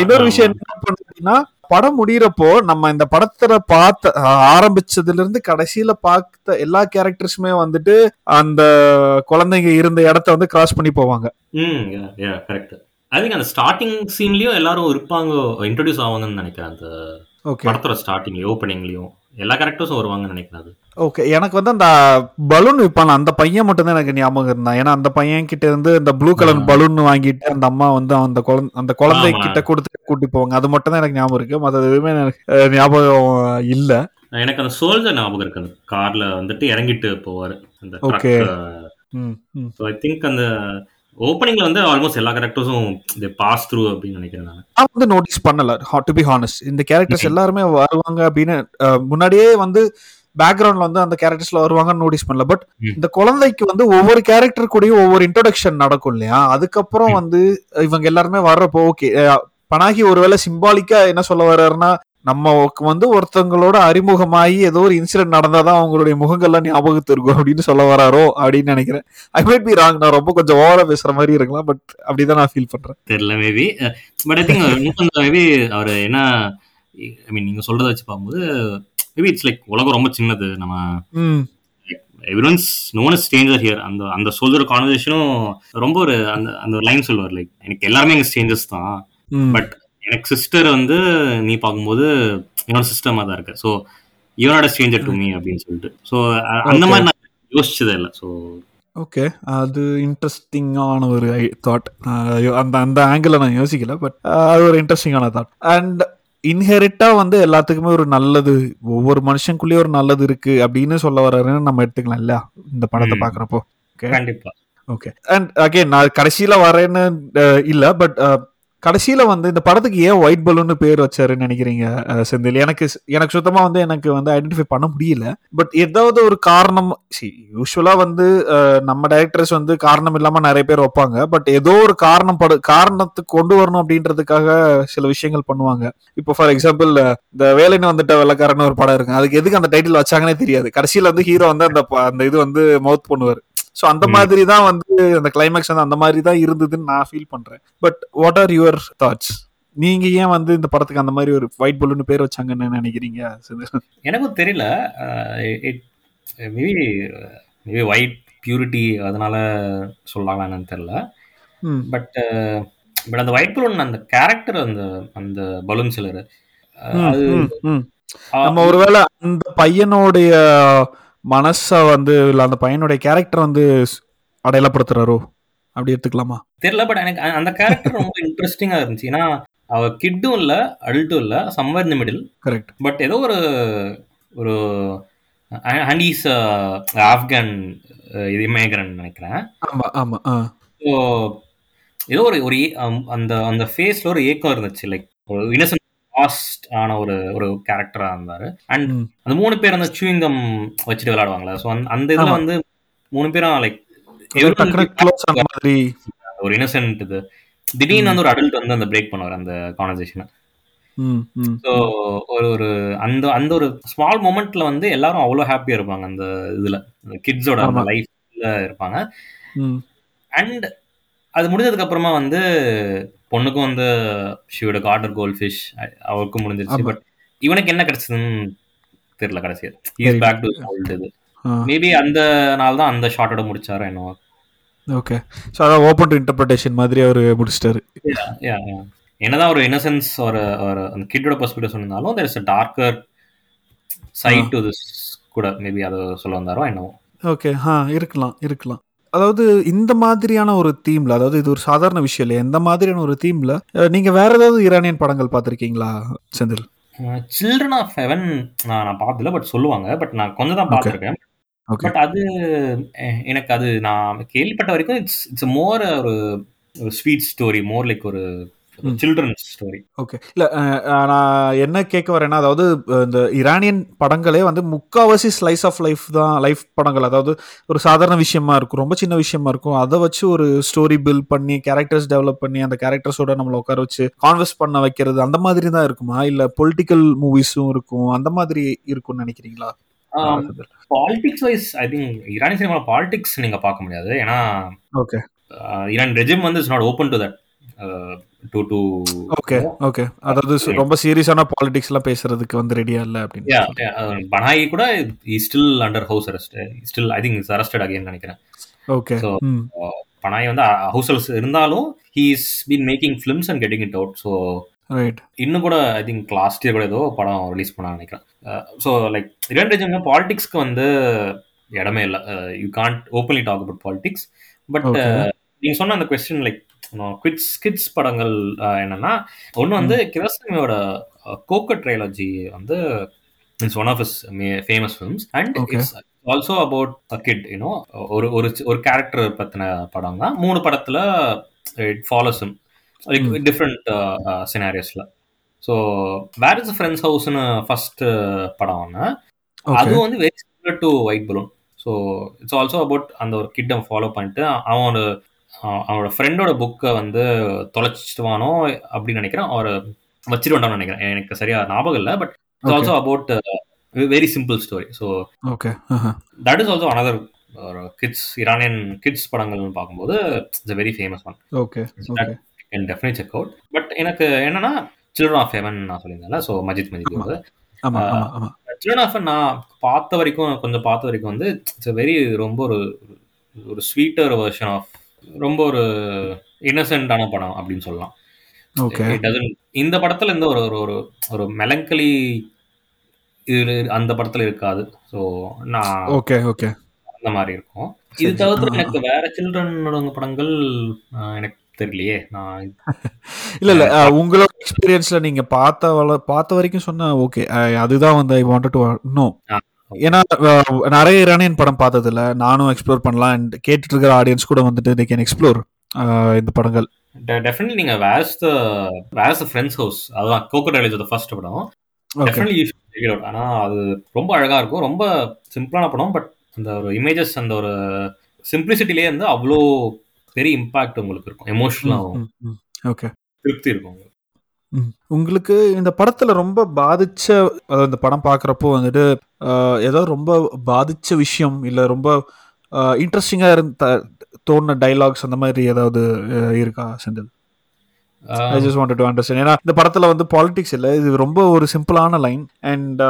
இன்னொரு. விஷயம் என்ன பண்ணு அப்படின்னா படம் முடியறப்போ நம்ம இந்த படத்துல பார்த்த ஆரம்பிச்சதுல இருந்து கடைசியில பார்த்த எல்லா கேரக்டர்ஸுமே வந்துட்டு அந்த குழந்தைங்க இருந்த இடத்த வந்து கிராஸ் பண்ணி போவாங்க. திங்க் அந்த ஸ்டார்டிங் சீன்லயும் எல்லாரும் இருப்பாங்க இன்ட்ரடியூஸ் ஆவாங்கன்னு நினைக்கிறேன். அந்த படத்தோட ஸ்டார்டிங்லயும் ஓப்பனிங்லயும் எல்லா கேரக்டர்ஸும் வருவாங்கன்னு நினைக்கிறேன் ஓகே எனக்கு வந்து அந்த பலூன் விற்பான் அந்த பையன் மட்டும் தான் எனக்கு ஞாபகம் இருந்தான். ஏன்னா அந்த பையன் கிட்ட இருந்து இந்த ப்ளூ கலர். பலூன் வாங்கிட்டு அந்த அம்மா வந்து அந்த குழந்தை அந்த குழந்தை. கிட்ட கொடுத்து கூட்டி போவாங்க. அது மட்டும் தான் எனக்கு ஞாபகம் இருக்கு. மற்ற எதுவுமே எனக்கு ஞாபகம் இல்ல. எனக்கு அந்த சோல்ஜர் ஞாபகம் இருக்கு. அந்த கார்ல வந்துட்டு இறங்கிட்டு போவாரு. அந்த. ஸோ ஐ திங்க் அந்த ஓப்பனிங்ல வந்து ஆல்மோஸ்ட் எல்லா கேரக்டர்ஸும் இது பாஸ் த்ரூ அப்படின்னு நினைக்கிறேன் நான். வந்து நோட்டீஸ் பண்ணல. டு பி ஹானஸ்ட் இந்த கேரக்டர்ஸ். எல்லாருமே வருவாங்க அப்படின்னு முன்னாடியே வந்து பேக்ரவுண்ட்ல வந்து அந்த கேரக்டர்ஸ்ல வருவாங்கன்னு நோட்டீஸ் பண்ணல. பட். இந்த குழந்தைக்கு வந்து ஒவ்வொரு கேரக்டர் கூடயும் ஒவ்வொரு இன்ட்ரோடக்ஷன் நடக்கும் இல்லையா? அதுக்கப்புறம். வந்து இவங்க எல்லாருமே வர்றப்போ ஓகே பனாகி ஒருவேளை சிம்பாலிக்கா என்ன சொல்ல வர்றாருன்னா நம்ம வந்து ஒருத்தவங்களோட அறிமுகமாகி ஏதோ ஒரு இன்சிடென்ட் நடந்தாதான் அவங்களுடைய முகங்கள்லாம் ஞாபகத்து இருக்கும் அப்படின்னு சொல்ல வராரோ அப்படின்னு நினைக்கிறேன். ஐ மைட் பி ராங் நான் ரொம்ப கொஞ்சம் ஓவரா பேசுற மாதிரி இருக்கலாம் பட் அப்படிதான் நான் ஃபீல் பண்றேன். தெரியல maybe but I think maybe அவர் என்ன ஐ மீன் நீங்க சொல்றத வச்சு பார்க்கும்போது மேபி இட்ஸ் லைக் உலகம் ரொம்ப சின்னது. நம்ம everyone's known is stranger here அந்த அந்த சொல்ற கான்வர்சேஷனும் ரொம்ப ஒரு அந்த அந்த லைன் சொல்லுவார். லைக் எனக்கு எல்லாருமே எங்க ஸ்டேஞ்சர்ஸ் தான். பட் எனக்கு சிஸ்டர் வந்து நீ பார்க்கும்போது என்னோட சிஸ்டமா தான் இருக்கு. ஸோ யுவனோட ஸ்ட்ரேஞ்சர் டு மீ அப்படின்னு சொல்லிட்டு. ஸோ அந்த. மாதிரி நான் யோசிச்சதே இல்லை. ஸோ ஓகே அது இன்ட்ரெஸ்டிங்கான ஒரு தாட் அந்த அந்த ஆங்கிள் நான் யோசிக்கல. பட் அது ஒரு இன்ட்ரெஸ்டிங்கான தாட் அண்ட் இன்ஹெரிட்டா வந்து எல்லாத்துக்குமே ஒரு நல்லது. ஒவ்வொரு மனுஷனுக்குள்ளேயும் ஒரு நல்லது இருக்கு அப்படின்னு சொல்ல வர்றாருன்னு நம்ம எடுத்துக்கலாம் இல்லையா? இந்த படத்தை. பாக்குறப்போ கண்டிப்பா. ஓகே அண்ட் அகைன் நான் கடைசியில வரேன்னு இல்ல பட் கடைசியில வந்து இந்த படத்துக்கு ஏன் ஒயிட் பலூன் பேர் வச்சாருன்னு நினைக்கிறீங்க செந்தில்? எனக்கு எனக்கு சுத்தமா வந்து எனக்கு வந்து ஐடென்டிஃபை பண்ண முடியல. பட் ஏதாவது ஒரு காரணம் யூஸ்வலா வந்து நம்ம டைரக்டர்ஸ் வந்து காரணம் இல்லாம நிறைய பேர் வைப்பாங்க. பட் ஏதோ ஒரு காரணம் படு காரணத்துக்கு கொண்டு வரணும் அப்படின்றதுக்காக சில விஷயங்கள் பண்ணுவாங்க. இப்போ ஃபார் எக்ஸாம்பிள் இந்த வேலைன்னு வந்துட்ட வெள்ளக்காரன்னு ஒரு படம் இருக்கு அதுக்கு எதுக்கு அந்த டைட்டில் வச்சாங்கன்னே தெரியாது. கடைசியில வந்து ஹீரோ வந்து அந்த அந்த இது வந்து மவுத் பண்ணுவார். ஸோ அந்த. மாதிரி தான் வந்து அந்த கிளைமேக்ஸ் வந்து அந்த மாதிரி தான் இருந்ததுன்னு நான் ஃபீல் பண்றேன் but what are your thoughts நீங்க ஏன் வந்து இந்த படத்துக்கு அந்த மாதிரி ஒரு ஒயிட் பலூன் பேர் வச்சாங்கன்னு நினைக்கிறீங்க? எனக்கும் தெரியல மேபி மேபி ஒயிட் பியூரிட்டி அதனால சொல்லலாம் என்னன்னு தெரியல ம் பட் பட் அந்த ஒயிட் பலூன் அந்த கேரக்டர் அந்த அந்த பலூன் சிலர் அது. நம்ம ஒருவேளை அந்த பையனுடைய மனச வந்து இல்ல அந்த பையனுடைய கேரக்டர் வந்து அடையாளப்படுத்துறாரோ? அப்படி எடுத்துக்கலாமா? தெரியல பட் எனக்கு அந்த கேரக்டர் ரொம்ப இன்ட்ரெஸ்டிங்கா இருந்துச்சு. ஏன்னா அவ கிட்டும் இல்ல அடல்ட்டும் இல்ல சம்வர் இந்த மிடில் கரெக்ட் பட் ஏதோ ஒரு ஒரு ஹண்டீஸ் ஆப்கான் இது இமேகரன் நினைக்கிறேன். ஆமா ஆமா ஆ. ஸோ ஏதோ ஒரு ஒரு அந்த அந்த ஃபேஸ்ல ஒரு ஏக்கம் இருந்துச்சு லைக் ஒரு காஸ்ட் ஆன ஒரு ஒரு கேரக்டரா இருந்தாரு. அண்ட். அந்த மூணு பேர் அந்த சூயிங்கம் வச்சுட்டு விளையாடுவாங்களே ஸோ அந்த இதுல. வந்து மூணு பேரும் லைக் ஒரு இன்னசென்ட் இது. திடீர்னு வந்து ஒரு அடல்ட் வந்து அந்த பிரேக் பண்ணுவார் அந்த கான்வர்சேஷனை ஸோ ஒரு ஒரு அந்த அந்த ஒரு ஸ்மால் மூமெண்ட்ல வந்து எல்லாரும் அவ்வளோ ஹாப்பியா இருப்பாங்க அந்த இதுல. கிட்ஸோட அந்த. லைஃப்ல இருப்பாங்க. அண்ட் அது முடிஞ்சதுக்கு அப்புறமா வந்து பொண்ணுக்கும் வந்து ஷியோட கார்டர் கோல்ட் ஃபிஷ் அவருக்கும் முடிஞ்சிருச்சு. பட் இவனுக்கு என்ன கிடைச்சதுன்னு தெரியல கடைசியா இஸ் பேக் டு ஓல்டு இது. மேபி அந்த நாள் தான் அந்த ஷார்ட்டோட முடிச்சாரோ என்னவோ. ஓகே ஸோ அதான் ஓப்பன் டு இன்டர்பிரேஷன் மாதிரி அவர் முடிச்சிட்டாரு. என்னதான் ஒரு இன்னசென்ஸ் ஒரு ஒரு அந்த கிட்டோட பெர்ஸ்பெக்டிவ் சொன்னாலும் there is a darker side to this கூட மேபி அதை சொல்ல வந்தாரோ என்னவோ. ஓகே ஆ இருக்கலாம் இருக்கலாம். அதாவது இந்த மாதிரியான ஒரு தீம்ல அதாவது இது ஒரு சாதாரண விஷயம் இல்லையா? இந்த மாதிரியான ஒரு தீம்ல நீங்க வேற ஏதாவது ஈரானியன் படங்கள் பார்த்திருக்கீங்களா செந்தில்? சில்ட்ரன் ஆஃப் ஹெவன் நான் நான் பார்த்ததில்ல பட் சொல்லுவாங்க. பட் நான் கொஞ்சம் தான். பார்த்துருக்கேன். பட் அது எனக்கு அது நான் கேள்விப்பட்ட வரைக்கும் இட்ஸ் இட்ஸ் மோர் ஒரு ஸ்வீட் ஸ்டோரி மோர் லைக் ஒரு சில்ட்ரன்ஸ் ஸ்டோரி ஓகே இல்ல நான் என்ன கேட்க வரேன்னா அதாவது இந்த இரானியன் படங்களே வந்து முக்காவாசி ஸ்லைஸ் ஆஃப் லைஃப் தான் லைஃப் படங்கள். அதாவது ஒரு சாதாரண விஷயமா இருக்கும் ரொம்ப சின்ன விஷயமா இருக்கும். அதை வச்சு ஒரு ஸ்டோரி பில்ட் பண்ணி கேரக்டர்ஸ் டெவலப் பண்ணி அந்த கேரக்டர்ஸோட நம்மளை உட்கார வச்சு கான்வெர்ஸ் பண்ண வைக்கிறது அந்த மாதிரி தான் இருக்குமா? இல்ல பொலிட்டிக்கல் மூவிஸும் இருக்கும் அந்த மாதிரி இருக்கும்னு நினைக்கிறீங்களா? பாலிடிக்ஸ் வைஸ் ஐ திங்க் ஈரானிய சினிமா பாலிடிக்ஸ் நீங்க பார்க்க முடியாது. ஏன்னா ஓகே ஈரான் ரெஜிம் வந்து is not open to that to to okay okay. அதாவது ரொம்ப சீரியஸான பாலிடிக்ஸ் எல்லாம் பேசுறதுக்கு வந்து ரெடியா இல்ல அப்படின்னு. பனாயி கூட he still under house arrest still I think is arrested again நினைக்கிறேன். ஓகே So, ம் பனாய் வந்து ஹவுஸ் அரெஸ்ட் இருந்தாலும் he is been making films and getting it out so right இன்னும் கூட ஐ திங்க் லாஸ்ட் இயர் கூட ஏதோ படம் release பண்ண நினைக்கிறேன். ஸோ லைக் இரண்டு பாலிடிக்ஸ்க்கு வந்து இடமே இல்லை. You can't openly talk about politics but. நீங்க சொன்ன அந்த கொஸ்டின் லைக் கிட்ஸ் கிட்ஸ் படங்கள் என்னன்னா ஒன்று வந்து கிரஸ்மியோட கோக்க ட்ரையாலஜி வந்து it's one of his famous films and. It's also about a kid you know ஒரு ஒரு ஒரு கேரக்டர் பத்தின படம் தான் மூணு படத்துல இட் ஃபாலோஸ். டிஃப்ரெண்ட் சினாரியோஸ்ல ஸோ வேர் இஸ் ஃப்ரெண்ட்ஸ் ஹவுஸ்னு ஃபர்ஸ்ட் படம் ஒன்று அதுவும் வந்து very similar to white balloon so it's also about அந்த ஒரு கிட்ட ஃபாலோ பண்ணிட்டு அவனோட அஹ் அவனோட ஃப்ரெண்டோட புக்கை வந்து தொலைச்சிட்டுவானோ அப்படின்னு நினைக்கிறேன். அவர் வச்சிருவானு நினைக்கிறேன். எனக்கு சரியா ஞாபகம் இல்லை but it's. Also about very simple story so okay that is also another kids Iranian kids படங்கள்னு பார்க்கும்போது it's very famous one okay can definite check out but எனக்கு என்னன்னா சில்ட்ரன் ஆஃப் ஹெவன் நான் சொல்லியிருந்தேன்ல. ஸோ மஜித் மஜித் ஆமா. சில்ட்ரன் ஆஃப் நான் பார்த்த வரைக்கும் கொஞ்சம் பார்த்த வரைக்கும் வந்து இட்ஸ் வெரி ரொம்ப ஒரு ஒரு ஸ்வீட்டர் வெர்ஷன் ஆஃப் ரொம்ப ஒரு இன்னசென்டான படம் அப்படின்னு சொல்லலாம். இந்த படத்துல இந்த ஒரு ஒரு ஒரு மெலங்கலி இது அந்த படத்துல இருக்காது. ஸோ நான் ஓகே ஓகே அந்த மாதிரி இருக்கும். இது தவிர்த்து. எனக்கு வேற சில்ட்ரனோட படங்கள் எனக்கு தெரியலையே. நான் இல்ல இல்ல உங்களோட எக்ஸ்பீரியன்ஸ்ல நீங்க பார்த்த பார்த்த வரைக்கும் சொன்னா ஓகே அதுதான் வந்து ஐ வாண்டட் டு நோ. ஏன்னா நிறைய இரானியன் படம் பார்த்தது இல்ல நானும் எக்ஸ்ப்ளோர் பண்ணலாம். அண்ட் கேட்டுட்டு இருக்கிற ஆடியன்ஸ் கூட வந்துட்டு they கேன் எக்ஸ்ப்ளோர் இந்த படங்கள். டெஃபினெட்லி நீங்க where's the where's the friend's house அதுதான் கோகோ டைலேஜ் ஃபர்ஸ்ட் படம். டெஃபினெட்லி ஆனா அது ரொம்ப அழகா இருக்கும். ரொம்ப சிம்பிளான படம். பட் அந்த ஒரு இமேஜஸ் அந்த ஒரு சிம்பிளிசிட்டிலேயே வந்து அவ்வளோ பெரிய இம்பாக்ட் உங்களுக்கு இருக்கும். எமோஷனலாகவும் ஓகே திருப்தி இருக்கும். உங்களுக்கு. இந்த படத்துல ரொம்ப பாதிச்ச இந்த படம் பார்க்குறப்போ வந்துட்டு ஏதோ ரொம்ப பாதிச்ச விஷயம் இல்ல ரொம்ப இன்ட்ரெஸ்டிங்கா இருந்த தோணுன டைலாக்ஸ் அந்த மாதிரி ஏதாவது இருக்கா Senthil? I just wanted to understand ஏன்னா இந்த படத்துல வந்து பாலிடிக்ஸ் இல்லை. இது ரொம்ப ஒரு சிம்பிளான லைன் அண்ட்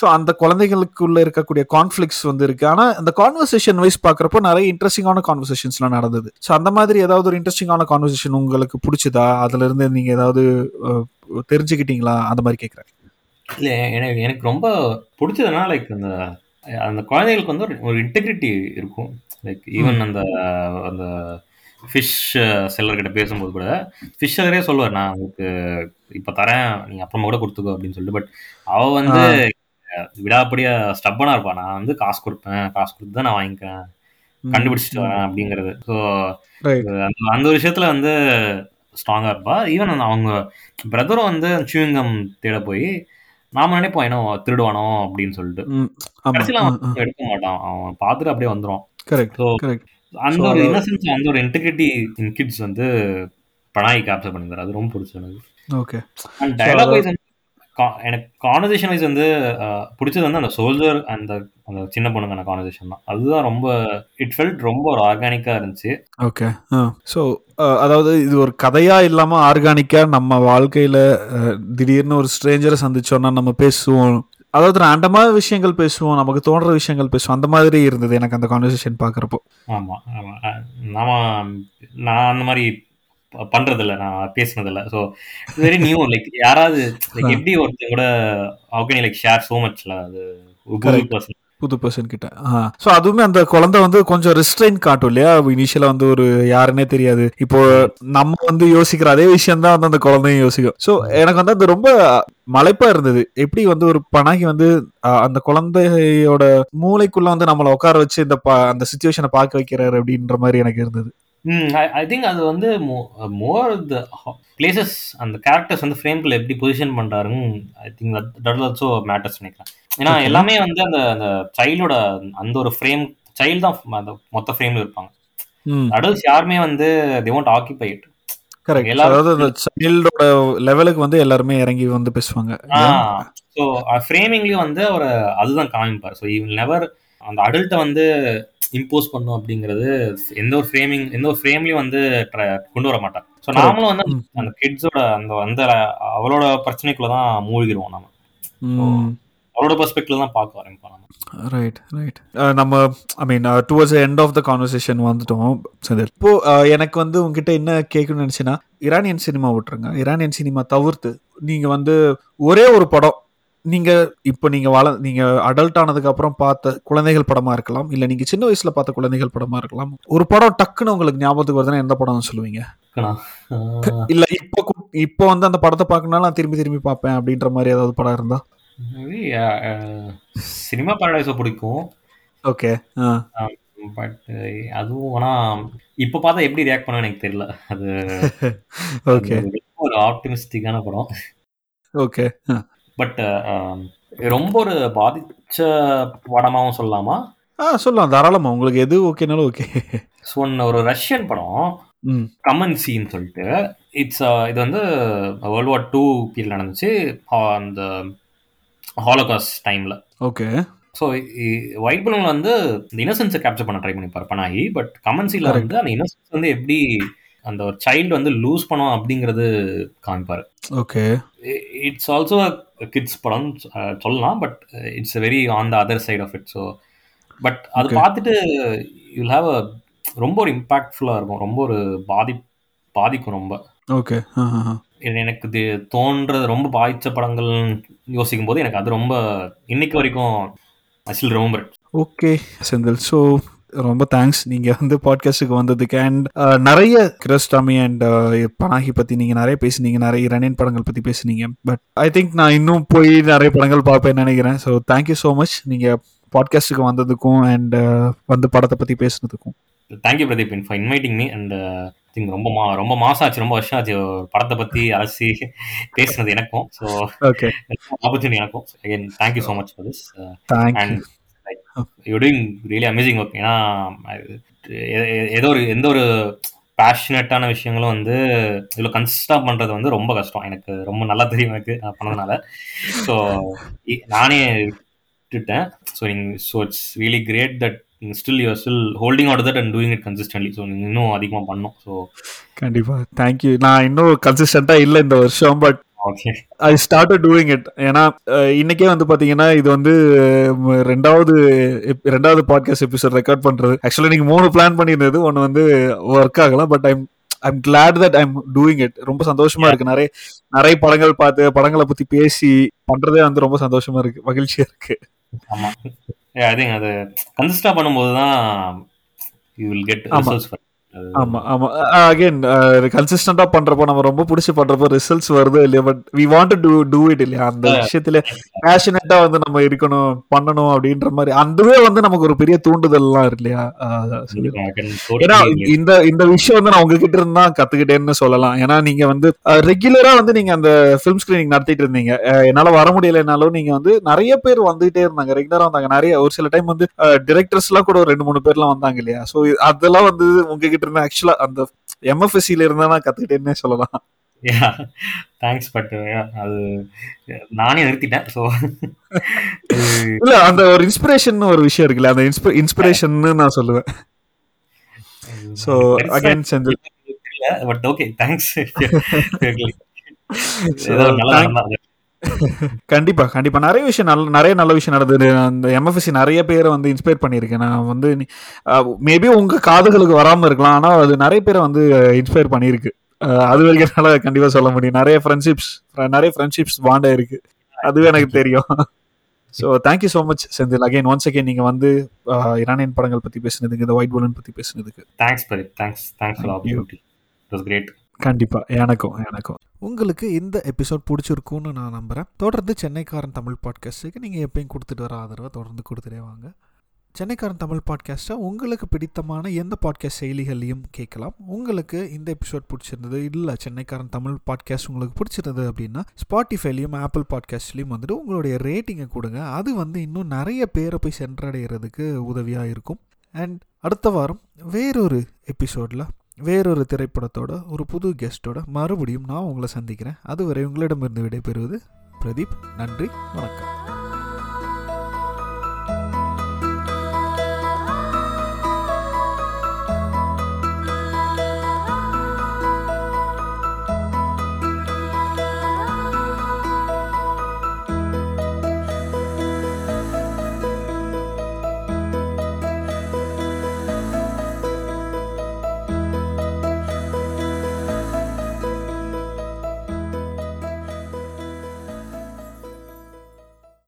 ஸோ அந்த குழந்தைகளுக்குள்ள இருக்கக்கூடிய கான்ஃப்ளிக்ஸ் வந்து இருக்கு. ஆனா அந்த கான்வர்சேஷன் வைஸ் பார்க்குறப்போ நிறைய இன்ட்ரெஸ்டிங்கான கான்வர்சேஷன்ஸ்லாம் நடந்தது. ஸோ அந்த மாதிரி ஏதாவது ஒரு இன்ட்ரெஸ்டிங்கான கான்வர்சேஷன் உங்களுக்கு பிடிச்சதா? அதுல இருந்து நீங்க ஏதாவது தெரிஞ்சுக்கிட்டீங்களா? அந்த மாதிரி கேட்குறேன் இல்ல எனக்கு எனக்கு ரொம்ப பிடிச்சதுன்னா லைக் அந்த அந்த குழந்தைகளுக்கு வந்து ஒரு- ஒரு இன்டெகிரிட்டி இருக்கும். லைக் ஈவன் அந்த அந்த ஃபிஷ் செல்லர்கிட்ட பேசும்போது கூட ஃபிஷ் செல்லரே சொல்லுவார் நான் உங்களுக்கு இப்போ தரேன் நீ அப்புறமா கூட கொடுத்துக்கோ அப்படின்னு சொல்லிட்டு. பட் அவ வந்து விடாப்படியா ஸ்டப்பனா இருப்பா நான் வந்து காசு கொடுப்பேன். காசு கொடுத்து தான் நான் வாங்கிக்கிறேன். கண்டுபிடிச்சிட்டு வரேன் அப்படிங்கிறது. ஸோ அந்த ஒரு விஷயத்துல வந்து ஸ்ட்ராங்கா இருப்பா. ஈவன் அவங்க பிரதரும் வந்து சிவங்கம் தேட போய் நாம நினைப்போம் என்ன திருடுவானோ? அப்படின்னு சொல்லிட்டு. கடைசியில அவன் எடுக்க மாட்டான். அவன் பார்த்துட்டு அப்படியே வந்துடும் அந்த ஒரு இன்னசென்ஸ் அந்த ஒரு இன்டெகிரிட்டி இன் கிட்ஸ் வந்து பனாய் கேப்சர் பண்ணியிருந்தாரு. அது ரொம்ப பிடிச்சது எனக்கு. ஓகே அண்ட் டயலாக் வைஸ் எனக்கு கான்வர்சேஷன் வைஸ் வந்து பிடிச்சது வந்து அந்த சோல்ஜர் அந்த அந்த சின்ன பொண்ணுக்கான கான்வர்சேஷன் தான். அதுதான் ரொம்ப இட் ஃபெல்ட் ரொம்ப ஒரு ஆர்கானிக்கா இருந்துச்சு. ஓகே ஸோ அதாவது இது ஒரு கதையா இல்லாம ஆர்கானிக்கா நம்ம வாழ்க்கையில திடீர்னு ஒரு ஸ்ட்ரேஞ்சரை சந்திச்சோம்னா நம்ம பேசுவோம். அதாவது ரேண்டமா விஷயங்கள் பேசுவோம் நமக்கு தோன்ற விஷயங்கள் பேசுவோம் அந்த மாதிரி இருந்தது எனக்கு அந்த கான்வர்சேஷன் பாக்குறப்போ. ஆமா ஆமா. அஹ் நாம நான் அந்த மாதிரி பண்றதில்ல நான் பேசுனதில்ல. ஸோ வெரி நியூ லைக் யாராவது லைக் எப்படி ஒருத்தர் கூட ஹவு லைக் ஷேர் சோ மச்ல அது. பர்சன் புது பர்சன் கிட்ட. ஸோ அதுவுமே அந்த குழந்தை வந்து கொஞ்சம் ரெஸ்ட்ரெயின் காட்டும் இல்லையா? இனிஷியலா வந்து ஒரு யாருன்னே தெரியாது. இப்போ நம்ம வந்து யோசிக்கிற அதே விஷயம் தான் வந்து அந்த குழந்தையும் யோசிக்கும். ஸோ எனக்கு வந்து அது ரொம்ப மலைப்பா இருந்தது. எப்படி வந்து ஒரு பனாகி வந்து அந்த குழந்தையோட மூளைக்குள்ள வந்து நம்மளை உட்கார வச்சு இந்த அந்த சுச்சுவேஷனை பார்க்க வைக்கிறாரு அப்படின்ற மாதிரி எனக்கு இருந்தது. ஐ திங்க் அது வந்து மோர் த பிளேசஸ் அந்த கேரக்டர்ஸ் வந்து ஃப்ரேம்குள்ள எப்படி பொசிஷன் பண்றாருன்னு I think that also matters நினைக்கிறேன். ஏன்னா. எல்லாமே வந்து அந்த அந்த சைல்டோட அந்த ஒரு ஃப்ரேம் சைல்டு தான் அந்த மொத்த ஃப்ரேம்ல இருப்பாங்க. ம். அடல்ட்ஸ் யாருமே வந்து they won't occupy it correct அதாவது அந்த சைல்டோட லெவலுக்கு வந்து எல்லாருமே இறங்கி வந்து பேசுவாங்க. ஸோ ஃப்ரேமிங்லயும் வந்து அவர் அதுதான் காமிப்பார். ஸோ இவன் நெவர் அந்த அடல்ட்டை வந்து இம்போஸ் பண்ணும் அப்படிங்கிறது எந்த ஒரு ஃப்ரேமிங் எந்த ஒரு ஃப்ரேம்லயும் வந்து கொண்டு வர மாட்டார் ஸோ. நாமளும் வந்து. அந்த கிட்ஸோட அந்த அந்த அவளோட பிரச்சனைக்குள்ள தான் மூழ்கிடுவோம் நம்ம அவளோட பெர்ஸ்பெக்டிவ்ல தான் பார்க்க ஆரம்பிப்போம் நம்ம ரைட் ரைட் நம்ம I mean towards end of the conversation வந்துட்டோம். இப்போ எனக்கு வந்து உங்ககிட்ட என்ன கேட்கணும்னு நினச்சேன்னா இரானியன் சினிமா விட்டுருங்க. இரானியன் சினிமா தவிர்த்து நீங்கள் வந்து ஒரே ஒரு படம் நீங்கள் இப்போ நீங்கள் வள நீங்கள் அடல்ட் ஆனதுக்கு அப்புறம் பார்த்த குழந்தைகள் படமாக இருக்கலாம் இல்லை நீங்கள் சின்ன வயசில் பார்த்த குழந்தைகள் படமாக இருக்கலாம். ஒரு படம் டக்குன்னு உங்களுக்கு ஞாபகத்துக்கு வருதுன்னா எந்த படம்னு சொல்லுவீங்க? இல்லை இப்போ இப்போ வந்து அந்த படத்தை பார்க்கணும்னா நான் திரும்பி திரும்பி பார்ப்பேன் அப்படின்ற மாதிரி ஏதாவது படம் இருந்தா? சினிமா பாரடைஸை பிடிக்கும். ஓகே பட் அதுவும் ஆனா இப்ப பார்த்தா எப்படி ரியாக்ட் பண்ண எனக்கு தெரியல. அது ஓகே. ஒரு ஆப்டிமிஸ்டிக்கான படம். ஓகே பட் ரொம்ப ஒரு பாதிச்ச படமாவும் சொல்லலாமா ஆ சொல்லலாம் தாராளமா. உங்களுக்கு எது ஓகேனாலும் ஓகே. ஸோ ஒரு ரஷ்யன் படம். கமன் சீன் சொல்லிட்டு. இட்ஸ் இது வந்து வேர்ல்டு வார் டூ பீரியட் நடந்துச்சு. அந்த ஹாலோகாஸ் டைம்ல ஓகே. ஸோ ஒயிட் பலூன் வந்து இந்த இன்னசென்ஸை கேப்சர் பண்ண ட்ரை பண்ணிப்பார் பனாகி பட் கமன்சியில். வந்து அந்த இன்னசென்ஸ் வந்து எப்படி அந்த ஒரு சைல்டு வந்து லூஸ் பண்ணும் அப்படிங்கிறது காமிப்பார். ஓகே. இட்ஸ் ஆல்சோ கிட்ஸ் படம் சொல்லலாம் but it's very on the other side of it so but அது. பார்த்துட்டு யூல் ஹாவ் அ ரொம்ப ஒரு இம்பாக்ட்ஃபுல்லாக இருக்கும் ரொம்ப ஒரு பாதி பாதிக்கும் ரொம்ப. ஓகே. எனக்கு இது தோன்றது ரொம்ப பாதிச்ச படங்கள் யோசிக்கும் போது எனக்கு அது ரொம்ப இன்னைக்கு வரைக்கும் I still remember okay Senthil. So ரொம்ப தேங்க்ஸ் நீங்கள் வந்து பாட்காஸ்ட்டுக்கு வந்ததுக்கு. அண்ட் நிறைய கிரஸ்டாமி அண்ட் பனாகி பற்றி நீங்கள் நிறைய பேசுனீங்க. நிறைய ரனியன் படங்கள் பற்றி பேசுனீங்க. பட் ஐ திங்க் நான் இன்னும் போய் நிறைய படங்கள் பார்ப்பேன்னு நினைக்கிறேன். ஸோ தேங்க்யூ ஸோ மச் நீங்கள் பாட்காஸ்ட்டுக்கு வந்ததுக்கும் அண்ட் வந்து படத்தை பற்றி பேசுனதுக்கும். Thank you Pradeep for inviting me and think ரொம்ப மா ரொம்ப மாசம் ஆச்சு ரொம்ப வருஷம் ஆச்சு படத்தை பத்தி அலசி பேசுனது எனக்கும். ஸோ ஓகே ஆப்பர்ச்சுனிட்டி எனக்கும். Again thank you so much for this and you doing really amazing work ஏன்னா ஏதோ ஒரு எந்த ஒரு பேஷனட்டான விஷயங்களும் வந்து இதில் கன்சிஸ்டாக பண்ணுறது வந்து ரொம்ப கஷ்டம். எனக்கு ரொம்ப நல்லா தெரியும் எனக்கு நான் பண்ணதுனால. ஸோ நானே விட்டுட்டேன். ஸோ நீங்கள் so it's really great that still you're still holding at that and doing it consistently so நீங்கள் இன்னும் அதிகமாக பண்ணும் ஸோ கண்டிப்பாக தேங்க்யூ நான் இன்னும் கன்சிஸ்டண்ட்டாக இல்லை இந்த வருஷம் but I start doing it ஏன்னா இன்னைக்கே வந்து பாத்தீங்கன்னா இது வந்து ரெண்டாவது ரெண்டாவது பாட்காஸ்ட் எபிசோட் ரெக்கார்ட் பண்றது. ஆக்சுவலா நீங்க மூணு பிளான் பண்ணியிருந்தது. ஒன்னு வந்து ஒர்க் ஆகலாம் but I'm I'm glad that I'm doing it ரொம்ப சந்தோஷமா இருக்கு. நிறைய நிறைய படங்கள் பார்த்து படங்களை பத்தி பேசி பண்றதே வந்து ரொம்ப சந்தோஷமா இருக்கு. மகிழ்ச்சியா இருக்கு. ஐ திங்க் அது கன்சிஸ்டாக பண்ணும்போது தான் யூ வில் கெட். ரிசல்ட்ஸ் ஆமா ஆமா. அகைன் கன்சிஸ்டண்டா பண்றப்போ நம்ம ரொம்ப பிடிச்சி பண்றப்போ ரிசல்ட்ஸ் வருது இல்லையா but we want to do it இல்லையா? அந்த. விஷயத்துல பேஷனட்டா வந்து நம்ம இருக்கணும் பண்ணணும் அப்படின்ற மாதிரி. அதுவே வந்து நமக்கு ஒரு பெரிய தூண்டுதல்லாம் இல்லையா? ஏன்னா இந்த இந்த விஷயம் வந்து நான் உங்ககிட்ட இருந்து கத்துக்கிட்டேன்னு சொல்லலாம். ஏன்னா நீங்க வந்து ரெகுலரா வந்து நீங்க அந்த ஃபிலிம் ஸ்கிரீனிங் நடத்திட்டு இருந்தீங்க. என்னால வர முடியலைனாலும் நீங்க வந்து நிறைய பேர் வந்துகிட்டே இருந்தாங்க. ரெகுலரா வந்தாங்க. நிறைய ஒரு சில டைம் வந்து டிரெக்டர்ஸ் எல்லாம் கூட ரெண்டு மூணு பேர்லாம் வந்தாங்க இல்லையா? சோ அதெல்லாம் வந்து உங்ககிட்ட இருந்து ஆக்சுவலா அந்த எம்எஃப்எஸ்சில இருந்தா நான் கத்துக்கிட்டேன்னே சொல்லலாம். தேங்க்ஸ் பட் அது நானே நிறுத்திட்டேன் ஸோ இல்ல அந்த ஒரு இன்ஸ்பிரேஷன் ஒரு விஷயம் இருக்குல்ல அந்த இன்ஸ்பிரேஷன் நான் சொல்லுவேன். So again Senthil but okay thanks கண்டிப்பா கண்டிப்பா. நிறைய விஷயம் நல்ல நிறைய நல்ல விஷயம் நடந்தது. அந்த எம்எஃப்எஸ்சி நிறைய பேரை வந்து இன்ஸ்பயர் பண்ணியிருக்கேன். நான் வந்து மேபி உங்க காதுகளுக்கு வராம இருக்கலாம். ஆனா அது நிறைய பேரை வந்து இன்ஸ்பயர் பண்ணியிருக்கு. அது வரைக்கும் என்னால கண்டிப்பா சொல்ல முடியும். நிறைய ஃப்ரெண்ட்ஷிப்ஸ் நிறைய ஃப்ரெண்ட்ஷிப்ஸ் பாண்டா இருக்கு அதுவே எனக்கு தெரியும். So thank you so much Senthil. Again once again நீங்க வந்து இரானியன் படங்கள் பத்தி பேசுனதுக்கு இந்த ஒயிட் பலூன் பத்தி பேசுனதுக்கு. Thanks thanks thanks for Thank you. Opportunity it was great கண்டிப்பா. எனக்கும் எனக்கும். உங்களுக்கு இந்த எபிசோட் பிடிச்சிருக்கும்னு நான் நம்புகிறேன் தொடர்ந்து சென்னைக்காரன் தமிழ் பாட்காஸ்ட்டுக்கு நீங்கள் எப்பயும் கொடுத்துட்டு வர ஆதரவை தொடர்ந்து கொடுத்துட்டே வாங்க. சென்னைக்காரன் தமிழ் பாட்காஸ்ட்டை உங்களுக்கு பிடித்தமான எந்த பாட்காஸ்ட் செயலிகளையும் கேட்கலாம். உங்களுக்கு இந்த எபிசோட் பிடிச்சிருந்தது இல்லை சென்னைக்காரன் தமிழ் பாட்காஸ்ட் உங்களுக்கு பிடிச்சிருந்தது அப்படின்னா ஸ்பாட்டிஃபைலையும் ஆப்பிள் பாட்காஸ்ட்லேயும் வந்துட்டு உங்களுடைய ரேட்டிங்கை கொடுங்க. அது வந்து இன்னும் நிறைய பேரை போய் சென்றடைகிறதுக்கு உதவியாக இருக்கும். அண்ட் அடுத்த வாரம் வேறொரு எபிசோடில் வேறொரு திரைப்படத்தோட ஒரு புது கெஸ்ட்டோட மறுபடியும் நான் உங்களை சந்திக்கிறேன். அதுவரை உங்களிடமிருந்து விடைபெறுவது பிரதீப். நன்றி வணக்கம்.